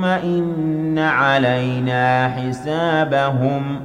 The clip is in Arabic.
ثم إن علينا حسابهم